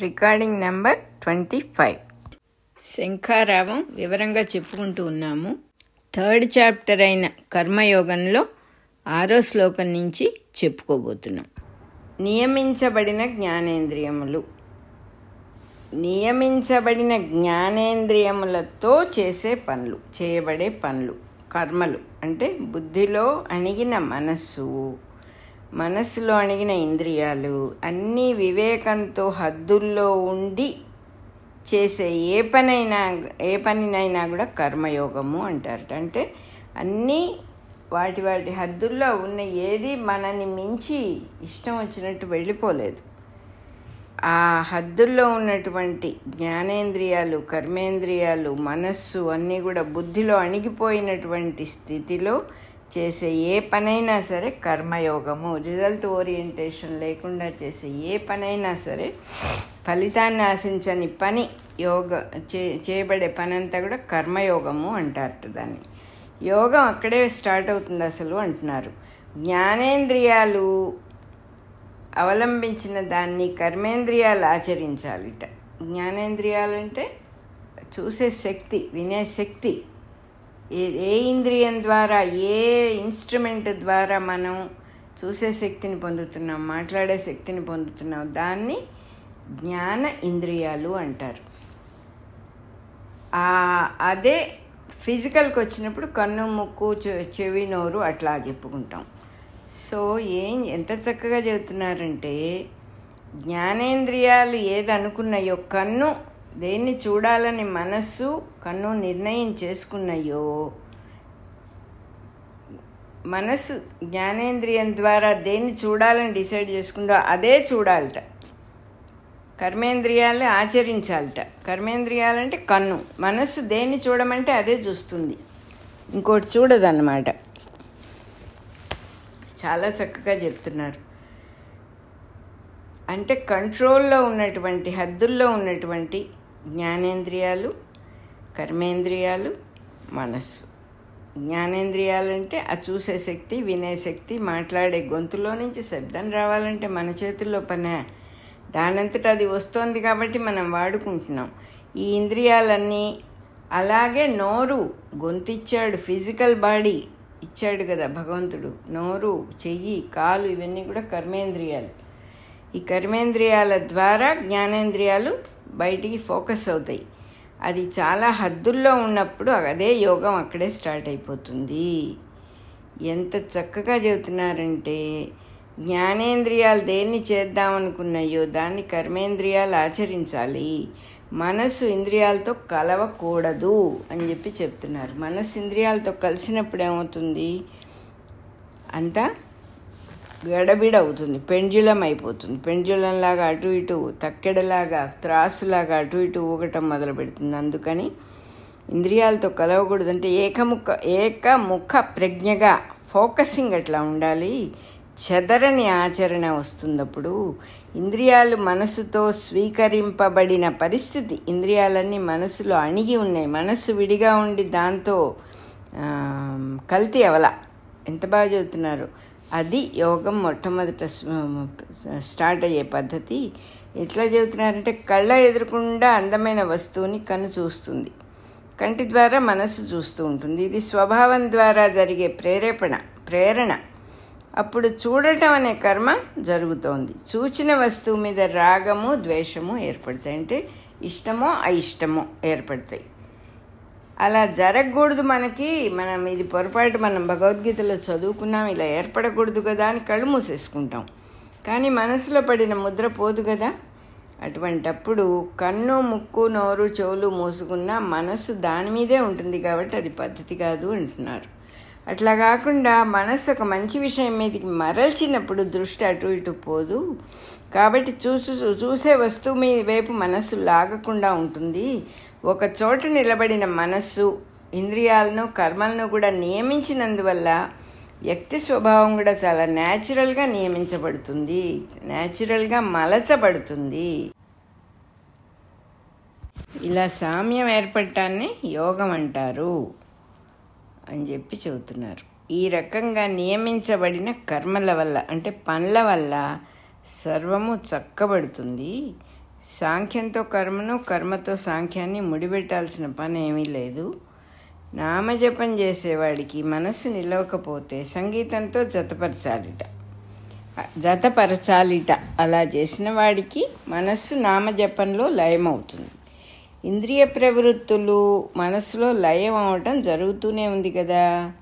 Recording number twenty five. శంఖారావం వివరంగా చెప్పుకుంటూ ఉన్నాము. థర్డ్ చాప్టర్ అయిన కర్మయోగంలో ఆరో శ్లోకం నుంచి చెప్పుకోబోతున్నాం. నియమించబడిన జ్ఞానేంద్రియములు. నియమించబడిన జ్ఞానేంద్రియములతో చేసే పనులు చేయబడే పనులు కర్మలు అంటే బుద్ధిలో అణిగిన మనస్సు మనస్సులో అణిగిన ఇంద్రియాలు అన్నీ వివేకంతో హద్దుల్లో ఉండి చేసే ఏ పనైనా ఏ పనినైనా కూడా కర్మయోగము అంటారట. అంటే అన్నీ వాటి వాటి హద్దుల్లో ఉన్న ఏది మనని మించి ఇష్టం వచ్చినట్టు వెళ్ళిపోలేదు. ఆ హద్దుల్లో ఉన్నటువంటి జ్ఞానేంద్రియాలు కర్మేంద్రియాలు మనస్సు అన్నీ కూడా బుద్ధిలో అణిగిపోయినటువంటి స్థితిలో చేసే ఏ పనైనా సరే కర్మయోగము రిజల్ట్ ఓరియంటేషన్ లేకుండా చేసే ఏ పనైనా సరే ఫలితాన్ని ఆశించని పని యోగ చే చేయబడే పని అంతా కూడా కర్మయోగము అంటారట దాన్ని. యోగం అక్కడే స్టార్ట్ అవుతుంది అసలు అంటున్నారు. జ్ఞానేంద్రియాలు అవలంబించిన దాన్ని కర్మేంద్రియాలు ఆచరించాలిట. జ్ఞానేంద్రియాలు అంటే చూసే శక్తి వినే శక్తి. ఏ ఏ ఇంద్రియం ద్వారా ఏ ఇన్స్ట్రుమెంట్ ద్వారా మనం చూసే శక్తిని పొందుతున్నాం మాట్లాడే శక్తిని పొందుతున్నాం దాన్ని జ్ఞాన ఇంద్రియాలు అంటారు. అదే ఫిజికల్కి వచ్చినప్పుడు కన్ను ముక్కు చెవి నోరు అట్లా చెప్పుకుంటాం. సో ఏం ఎంత చక్కగా చెబుతున్నారంటే జ్ఞానేంద్రియాలు ఏదనుకున్నాయో కన్ను దేన్ని చూడాలని మనస్సు కన్ను నిర్ణయం చేసుకున్నాయో మనస్సు జ్ఞానేంద్రియం ద్వారా దేన్ని చూడాలని డిసైడ్ చేసుకుందో అదే చూడాలట. కర్మేంద్రియాలు ఆచరించాలట. కర్మేంద్రియాలంటే కన్ను. మనస్సు దేన్ని చూడమంటే అదే చూస్తుంది. ఇంకోటి చూడదన్నమాట. చాలా చక్కగా చెప్తున్నారు. అంటే కంట్రోల్లో ఉన్నటువంటి హద్దుల్లో ఉన్నటువంటి జ్ఞానేంద్రియాలు కర్మేంద్రియాలు మనస్సు. జ్ఞానేంద్రియాలంటే ఆ చూసే శక్తి వినే శక్తి మాట్లాడే గొంతులో నుంచి శబ్దం రావాలంటే మన చేతుల్లో పనే. దానంతట అది వస్తోంది కాబట్టి మనం వాడుకుంటున్నాం. ఈ ఇంద్రియాలన్నీ అలాగే నోరు గొంతిచ్చాడు ఫిజికల్ బాడీ ఇచ్చాడు కదా భగవంతుడు. నోరు చెయ్యి కాలు ఇవన్నీ కూడా కర్మేంద్రియాలు. ఈ కర్మేంద్రియాల ద్వారా జ్ఞానేంద్రియాలు బయటికి ఫోకస్ అవుతాయి. అది చాలా హద్దుల్లో ఉన్నప్పుడు అదే యోగం అక్కడే స్టార్ట్ అయిపోతుంది. ఎంత చక్కగా చెబుతున్నారంటే జ్ఞానేంద్రియాలు దేన్ని చేద్దామనుకున్నాయో దాన్ని కర్మేంద్రియాలు ఆచరించాలి. మనస్సు ఇంద్రియాలతో కలవకూడదు అని చెప్పి చెప్తున్నారు. మనస్సు ఇంద్రియాలతో కలిసినప్పుడు ఏమవుతుంది? అంతా గడబిడ అవుతుంది పెండ్యులం అయిపోతుంది. పెండ్యులం లాగా అటు ఇటు తక్కెడలాగా త్రాసులాగా అటు ఇటు ఊగటం మొదలు పెడుతుంది అందుకని ఇంద్రియాలతో కలవకూడదంటే ఏకముఖ ఏకముఖ ప్రజ్ఞగా ఫోకసింగ్ అట్లా ఉండాలి. చెదరని ఆచరణ వస్తున్నప్పుడు ఇంద్రియాలు మనసుతో స్వీకరింపబడిన పరిస్థితి ఇంద్రియాలన్నీ మనసులో అణిగి ఉన్నాయి. మనసు విడిగా ఉండి దాంతో కల్తీ అవల. ఎంత బాగా చెబుతున్నారు? అది యోగం మొట్టమొదట స్టార్ట్ అయ్యే పద్ధతి. ఎట్లా చెబుతున్నారంటే కళ్ళ ఎదురకుండా అందమైన వస్తువుని కన్ను చూస్తుంది. కంటి ద్వారా మనస్సు చూస్తూ ఉంటుంది. ఇది స్వభావం ద్వారా జరిగే ప్రేరేపణ ప్రేరణ. అప్పుడు చూడటం అనే కర్మ జరుగుతోంది. చూచిన వస్తువు మీద రాగము ద్వేషము ఏర్పడతాయి. అంటే ఇష్టమో అయిష్టమో ఏర్పడతాయి. అలా జరగకూడదు మనకి. మనం ఇది పొరపాటు మనం భగవద్గీతలో చదువుకున్నాం ఇలా ఏర్పడకూడదు కదా అని కళ్ళు మూసేసుకుంటాం. కానీ మనసులో పడిన ముద్ర పోదు కదా. అటువంటప్పుడు కన్ను ముక్కు నోరు చెవులు మూసుకున్న మనస్సు దాని మీదే ఉంటుంది కాబట్టి అది పద్ధతి కాదు అంటున్నారు. అట్లా కాకుండా మనసు ఒక మంచి విషయం మీదకి మరల్చినప్పుడు దృష్టి అటు ఇటు పోదు. కాబట్టి చూసు చూసే వస్తువు మీ వైపు మనస్సు లాగకుండా ఉంటుంది. ఒక చోట నిలబడిన మనస్సు ఇంద్రియాలను కర్మలను కూడా నియమించినందువల్ల వ్యక్తి స్వభావం కూడా చాలా న్యాచురల్గా నియమించబడుతుంది న్యాచురల్గా మలచబడుతుంది. ఇలా సామ్యం ఏర్పడటాన్ని యోగం అంటారు అని చెప్పి చెబుతున్నారు. ఈ రకంగా నియమించబడిన కర్మల వల్ల అంటే పనుల వల్ల సర్వము చక్కబడుతుంది. సాంఖ్యంతో కర్మను కర్మతో సాంఖ్యాన్ని ముడిపెట్టాల్సిన పని ఏమీ లేదు. నామజపం చేసేవాడికి మనసు నిలవకపోతే సంగీతంతో జతపరచాలిట. జతపరచాలిట. అలా చేసిన వాడికి మనస్సు నామజపంలో లయమవుతుంది. ఇంద్రియ ప్రవృత్తులు మనస్సులో లయం అవటం జరుగుతూనే ఉంది కదా.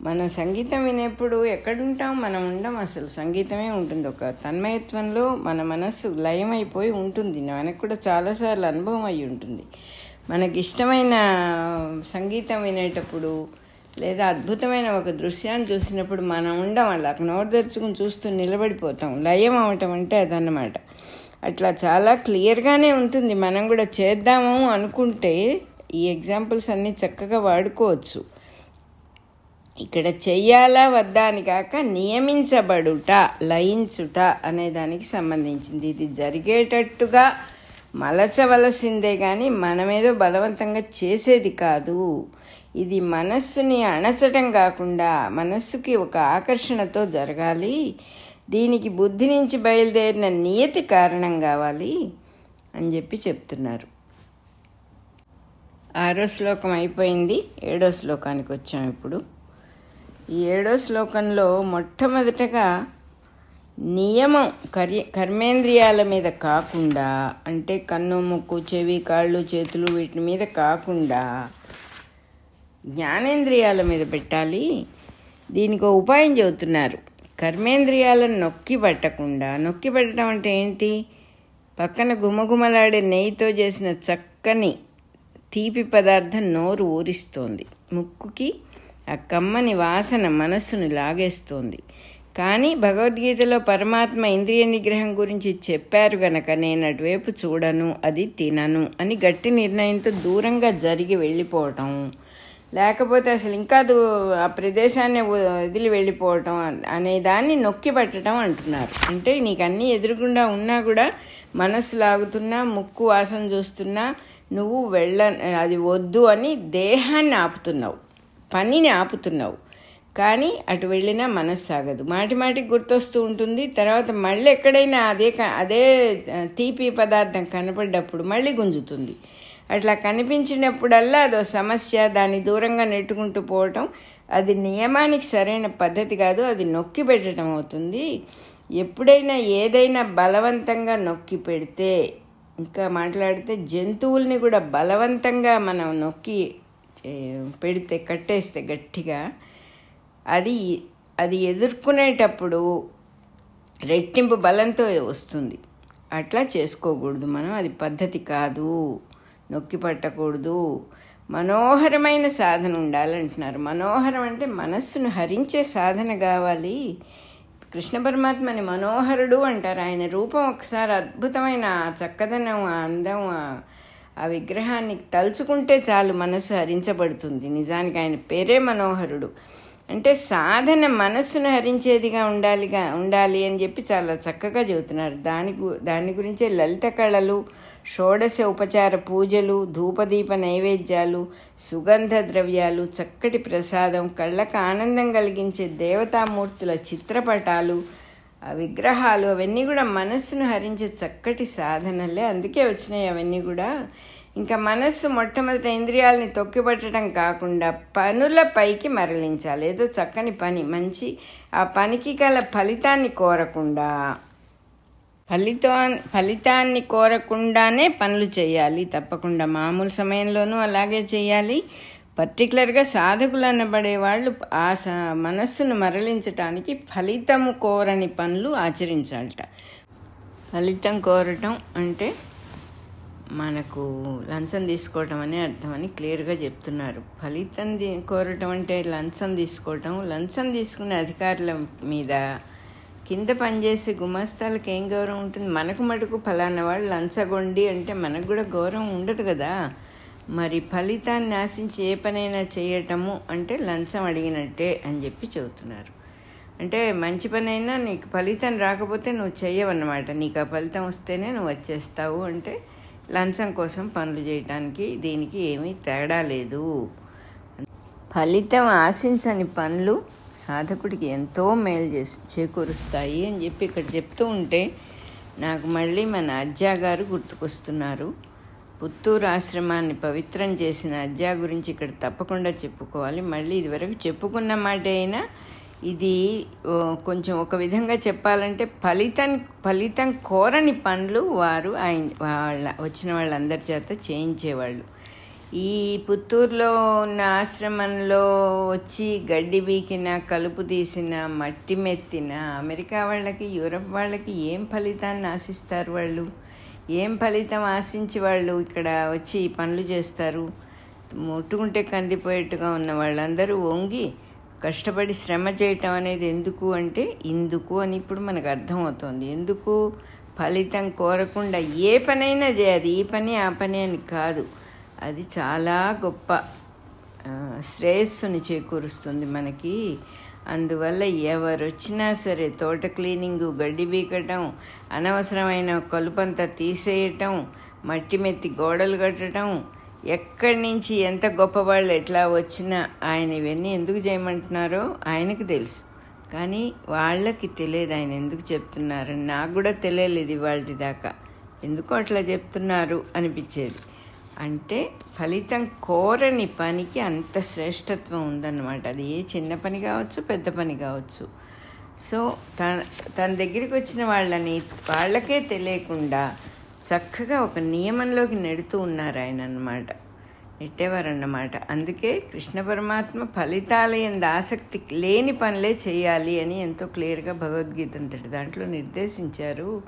మన సంగీతం వినేప్పుడు ఎక్కడుంటాం మనం ఉండం అసలు సంగీతమే ఉంటుంది. ఒక తన్మయత్వంలో మన మనస్సు లయమైపోయి ఉంటుంది. మనకు కూడా చాలాసార్లు అనుభవం అయి ఉంటుంది. మనకి ఇష్టమైన సంగీతం వినేటప్పుడు లేదా అద్భుతమైన ఒక దృశ్యాన్ని చూసినప్పుడు మనం ఉండం అలా నోరుదర్చుకుని చూస్తూ నిలబడిపోతాం. లయం అవటం అంటే అదన్నమాట. అట్లా చాలా క్లియర్గానే ఉంటుంది. మనం కూడా చేద్దాము అనుకుంటే ఈ ఎగ్జాంపుల్స్ అన్నీ చక్కగా వాడుకోవచ్చు. ఇక్కడ చెయ్యాలా వద్దా అని కాక నియమించబడుట లయించుట అనే దానికి సంబంధించింది. ఇది జరిగేటట్టుగా మలచవలసిందే కానీ మనమేదో బలవంతంగా చేసేది కాదు. ఇది మనస్సుని అణచటం కాకుండా మనస్సుకి ఒక ఆకర్షణతో జరగాలి. దీనికి బుద్ధి నుంచి బయలుదేరిన నియతి కారణం కావాలి అని చెప్పి చెప్తున్నారు. ఆరో శ్లోకం అయిపోయింది. ఏడో శ్లోకానికి వచ్చాం ఇప్పుడు. ఈ ఏడో శ్లోకంలో మొట్టమొదటగా నియమం కర్య కర్మేంద్రియాల మీద కాకుండా అంటే కన్ను ముక్కు చెవి కాళ్ళు చేతులు వీటి మీద కాకుండా జ్ఞానేంద్రియాల మీద పెట్టాలి. దీనికి ఉపాయం చెబుతున్నారు. కర్మేంద్రియాలను నొక్కి పట్టకుండా నొక్కి పెట్టడం అంటే ఏంటి? పక్కన గుమగుమలాడే నెయ్యితో చేసిన చక్కని తీపి పదార్థం నోరు ఊరిస్తోంది. ముక్కుకి ఆ కమ్మని వాసన మనస్సును లాగేస్తోంది. కానీ భగవద్గీతలో పరమాత్మ ఇంద్రియ నిగ్రహం గురించి చెప్పారు గనక నేను అటువైపు చూడను అది తినను అని గట్టి నిర్ణయంతో దూరంగా జరిగి వెళ్ళిపోవటం. లేకపోతే అసలు ఇంకా దూ ఆ ప్రదేశాన్ని వదిలి వెళ్ళిపోవటం అనే దాన్ని నొక్కి పట్టడం అంటున్నారు. అంటే నీకు అన్నీ ఎదురుగుండా ఉన్నా కూడా మనస్సు లాగుతున్నా ముక్కు వాసన చూస్తున్నా నువ్వు వెళ్ళ అది వద్దు అని దేహాన్ని ఆపుతున్నావు. పనిని ఆపుతున్నావు. కానీ అటు వెళ్ళినా మనసు సాగదు మాటి మాటికి గుర్తొస్తూ ఉంటుంది. తర్వాత మళ్ళీ ఎక్కడైనా అదే అదే తీపి పదార్థం కనపడ్డప్పుడు మళ్ళీ గుంజుతుంది. అట్లా కనిపించినప్పుడల్లా అదో సమస్య దాన్ని దూరంగా నెట్టుకుంటూ పోవటం అది నియమానికి సరైన పద్ధతి కాదు. అది నొక్కి పెట్టడం అవుతుంది. ఎప్పుడైనా ఏదైనా బలవంతంగా నొక్కి పెడితే ఇంకా మాట్లాడితే జంతువుల్ని కూడా బలవంతంగా మనం నొక్కి పెడితే కట్టేస్తే గట్టిగా. అది అది ఎదుర్కొనేటప్పుడు రెట్టింపు బలంతో వస్తుంది. అట్లా చేసుకోకూడదు మనం. అది పద్ధతి కాదు. నొక్కి పట్టకూడదు. మనోహరమైన సాధన ఉండాలంటున్నారు. మనోహరం అంటే మనస్సును హరించే సాధన కావాలి. కృష్ణ పరమాత్మని మనోహరుడు అంటారు. ఆయన రూపం ఒకసారి అద్భుతమైన చక్కదనం అందం ఆ విగ్రహాన్ని తలుచుకుంటే చాలు మనసు హరించబడుతుంది. నిజానికి ఆయన పేరే మనోహరుడు. అంటే సాధన మనస్సును హరించేదిగా ఉండాలిగా ఉండాలి అని చెప్పి చాలా చక్కగా చెబుతున్నారు. దాని దాని గురించే లలిత కళలు షోడశ ఉపచార పూజలు ధూపదీప నైవేద్యాలు సుగంధ ద్రవ్యాలు చక్కటి ప్రసాదం కళ్ళకు ఆనందం కలిగించే దేవతామూర్తుల చిత్రపటాలు ఆ విగ్రహాలు అవన్నీ కూడా మనస్సును హరించే చక్కటి సాధనలే. అందుకే వచ్చినాయి అవన్నీ కూడా. ఇంకా మనస్సు మొట్టమొదటి ఇంద్రియాలని తొక్కిపట్టడం కాకుండా పనుల పైకి మరలించాలి. ఏదో చక్కని పని మంచి ఆ పనికి గల ఫలితాన్ని కోరకుండా. ఫలితా ఫలితాన్ని కోరకుండానే పనులు చేయాలి. తప్పకుండా మామూలు సమయంలోనూ అలాగే చేయాలి. పర్టికులర్గా సాధకులు అనబడే వాళ్ళు ఆ మనస్సును మరలించటానికి ఫలితం కోరని పనులు ఆచరించాలట. ఫలితం కోరటం అంటే మనకు లంచం తీసుకోవటం అనే అర్థం అని క్లియర్గా చెప్తున్నారు. ఫలితం కోరటం అంటే లంచం తీసుకోవటం. లంచం తీసుకునే అధికారుల మీద కింద పనిచేసే గుమస్తాలకు ఏం గౌరవం ఉంటుంది? మనకు మటుకు ఫలానా వాళ్ళు లంచగొండి అంటే మనకు కూడా గౌరవం ఉండదు కదా. మరి ఫలితాన్ని ఆశించి ఏ పనైనా చేయటము అంటే లంచం అడిగినట్టే అని చెప్పి చెబుతున్నారు. అంటే మంచి పనైనా నీకు ఫలితం రాకపోతే నువ్వు చెయ్యవన్నమాట. నీకు ఆ ఫలితం వస్తేనే నువ్వు వచ్చేస్తావు అంటే లంచం కోసం పనులు చేయటానికి దీనికి ఏమీ తేడా లేదు. ఫలితం ఆశించని పనులు సాధకుడికి ఎంతో మేలు చేసి చేకూరుస్తాయి అని చెప్పి ఇక్కడ చెప్తూ ఉంటే నాకు మళ్ళీ మన అజ్జా గారు గుర్తుకొస్తున్నారు. పుత్తూరు ఆశ్రమాన్ని పవిత్రం చేసిన అజ్జా గురించి ఇక్కడ తప్పకుండా చెప్పుకోవాలి. మళ్ళీ ఇదివరకు చెప్పుకున్న మాట అయినా ఇది కొంచెం ఒక విధంగా చెప్పాలంటే ఫలితం ఫలితం కోరని పనులు వారు ఆయన వాళ్ళ వచ్చిన వాళ్ళందరి చేత చేయించేవాళ్ళు. ఈ పుత్తూరులో ఉన్న ఆశ్రమంలో వచ్చి గడ్డి బీకిన కలుపు తీసిన మట్టి మెత్తిన అమెరికా వాళ్ళకి యూరప్ వాళ్ళకి ఏం ఫలితాన్ని ఆశిస్తారు వాళ్ళు? ఏం ఫలితం ఆశించి వాళ్ళు ఇక్కడ వచ్చి పనులు చేస్తారు? ముట్టుకుంటే కందిపోయేట్టుగా ఉన్న వాళ్ళందరూ వంగి కష్టపడి శ్రమ చేయటం అనేది ఎందుకు అంటే ఇందుకు అని ఇప్పుడు మనకు అర్థమవుతోంది. ఎందుకు? ఫలితం కోరకుండా ఏ పనైనా చేయాలి. ఈ పని ఆ పని అని కాదు. అది చాలా గొప్ప శ్రేయస్సుని చేకూరుస్తుంది మనకి. అందువల్ల ఎవరు వచ్చినా సరే తోట క్లీనింగ్ గడ్డి బీకటం అనవసరమైన కలుపంతా తీసేయటం మట్టి మెత్తి గోడలు కట్టడం ఎక్కడి నుంచి ఎంత గొప్పవాళ్ళు ఎట్లా వచ్చినా ఆయన ఇవన్నీ ఎందుకు చేయమంటున్నారో ఆయనకు తెలుసు. కానీ వాళ్ళకి తెలియదు ఆయన ఎందుకు చెప్తున్నారు. నాకు కూడా తెలియలేదు ఇవాళ దాకా. ఎందుకు అట్లా చెప్తున్నారు అనిపించేది. అంటే ఫలితం కోరని పనికి అంత శ్రేష్టత్వం ఉందన్నమాట. అది ఏ చిన్న పని కావచ్చు పెద్ద పని కావచ్చు. సో తన తన దగ్గరికి వచ్చిన వాళ్ళని వాళ్ళకే తెలియకుండా చక్కగా ఒక నియమంలోకి నెడుతూ ఉన్నారు ఆయన అన్నమాట నెట్టేవారన్నమాట. అందుకే కృష్ణ పరమాత్మ ఫలితాల ఎందు ఆసక్తి లేని పనులే చేయాలి అని ఎంతో క్లియర్గా భగవద్గీత అంతటి దాంట్లో నిర్దేశించారు.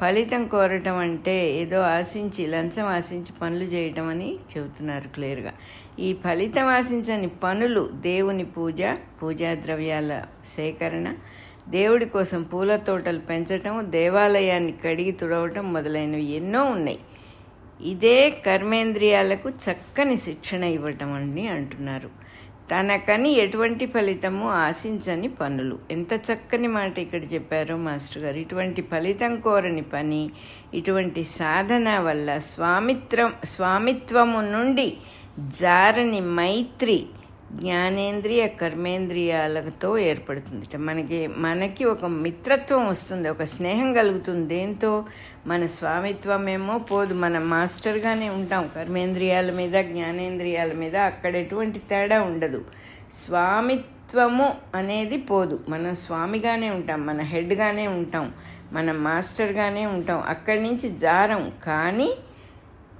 ఫలితం కోరటం అంటే ఏదో ఆశించి లంచం ఆశించి పనులు చేయటం అని చెబుతున్నారు క్లియర్గా ఈ ఫలితం ఆశించని పనులు దేవుని పూజ పూజా ద్రవ్యాల సేకరణ దేవుడి కోసం పూల తోటలు పెంచటం దేవాలయాన్ని కడిగి తుడవటం మొదలైనవి ఎన్నో ఉన్నాయి. ఇదే కర్మేంద్రియాలకు చక్కని శిక్షణ ఇవ్వటం అని అంటున్నారు. తనకని ఎటువంటి ఫలితము ఆశించని పనులు. ఎంత చక్కని మాట ఇక్కడ చెప్పారో మాస్టర్ గారు. ఇటువంటి ఫలితం కోరని పని ఇటువంటి సాధన వల్ల స్వామిత్రం స్వామిత్వము నుండి జారని మైత్రి జ్ఞానేంద్రియ కర్మేంద్రియాలతో ఏర్పడుతుంది. మనకి మనకి ఒక మిత్రత్వం వస్తుంది ఒక స్నేహం కలుగుతుంది. దేంతో? మన స్వామిత్వమేమో పోదు. మన మాస్టర్గానే ఉంటాం. కర్మేంద్రియాల మీద జ్ఞానేంద్రియాల మీద అక్కడ ఎటువంటి తేడా ఉండదు. స్వామిత్వము అనేది పోదు. మనం స్వామిగానే ఉంటాం మన హెడ్గానే ఉంటాం మన మాస్టర్గానే ఉంటాం. అక్కడి నుంచి జారం. కానీ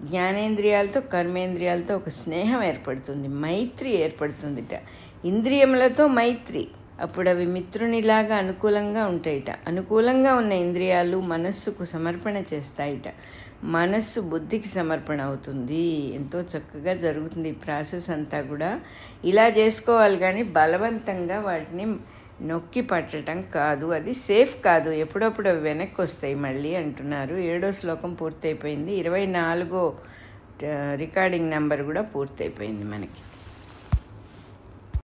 జ్ఞానేంద్రియాలతో కర్మేంద్రియాలతో ఒక స్నేహం ఏర్పడుతుంది మైత్రి ఏర్పడుతుందిట. ఇంద్రియములతో మైత్రి అప్పుడు అవి మిత్రునిలాగా అనుకూలంగా ఉంటాయిట. అనుకూలంగా ఉన్న ఇంద్రియాలు మనస్సుకు సమర్పణ చేస్తాయిట. మనస్సు బుద్ధికి సమర్పణ అవుతుంది. ఎంతో చక్కగా జరుగుతుంది ఈ ప్రాసెస్ అంతా కూడా. ఇలా చేసుకోవాలి కానీ బలవంతంగా వాటిని నొక్కి పట్టడం కాదు అది సేఫ్ కాదు. ఎప్పుడప్పుడు అవి వెనక్కి వస్తాయి మళ్ళీ అంటున్నారు. ఏడో శ్లోకం పూర్తయిపోయింది. ఇరవై నాలుగో రికార్డింగ్ నెంబర్ కూడా పూర్తయిపోయింది మనకి.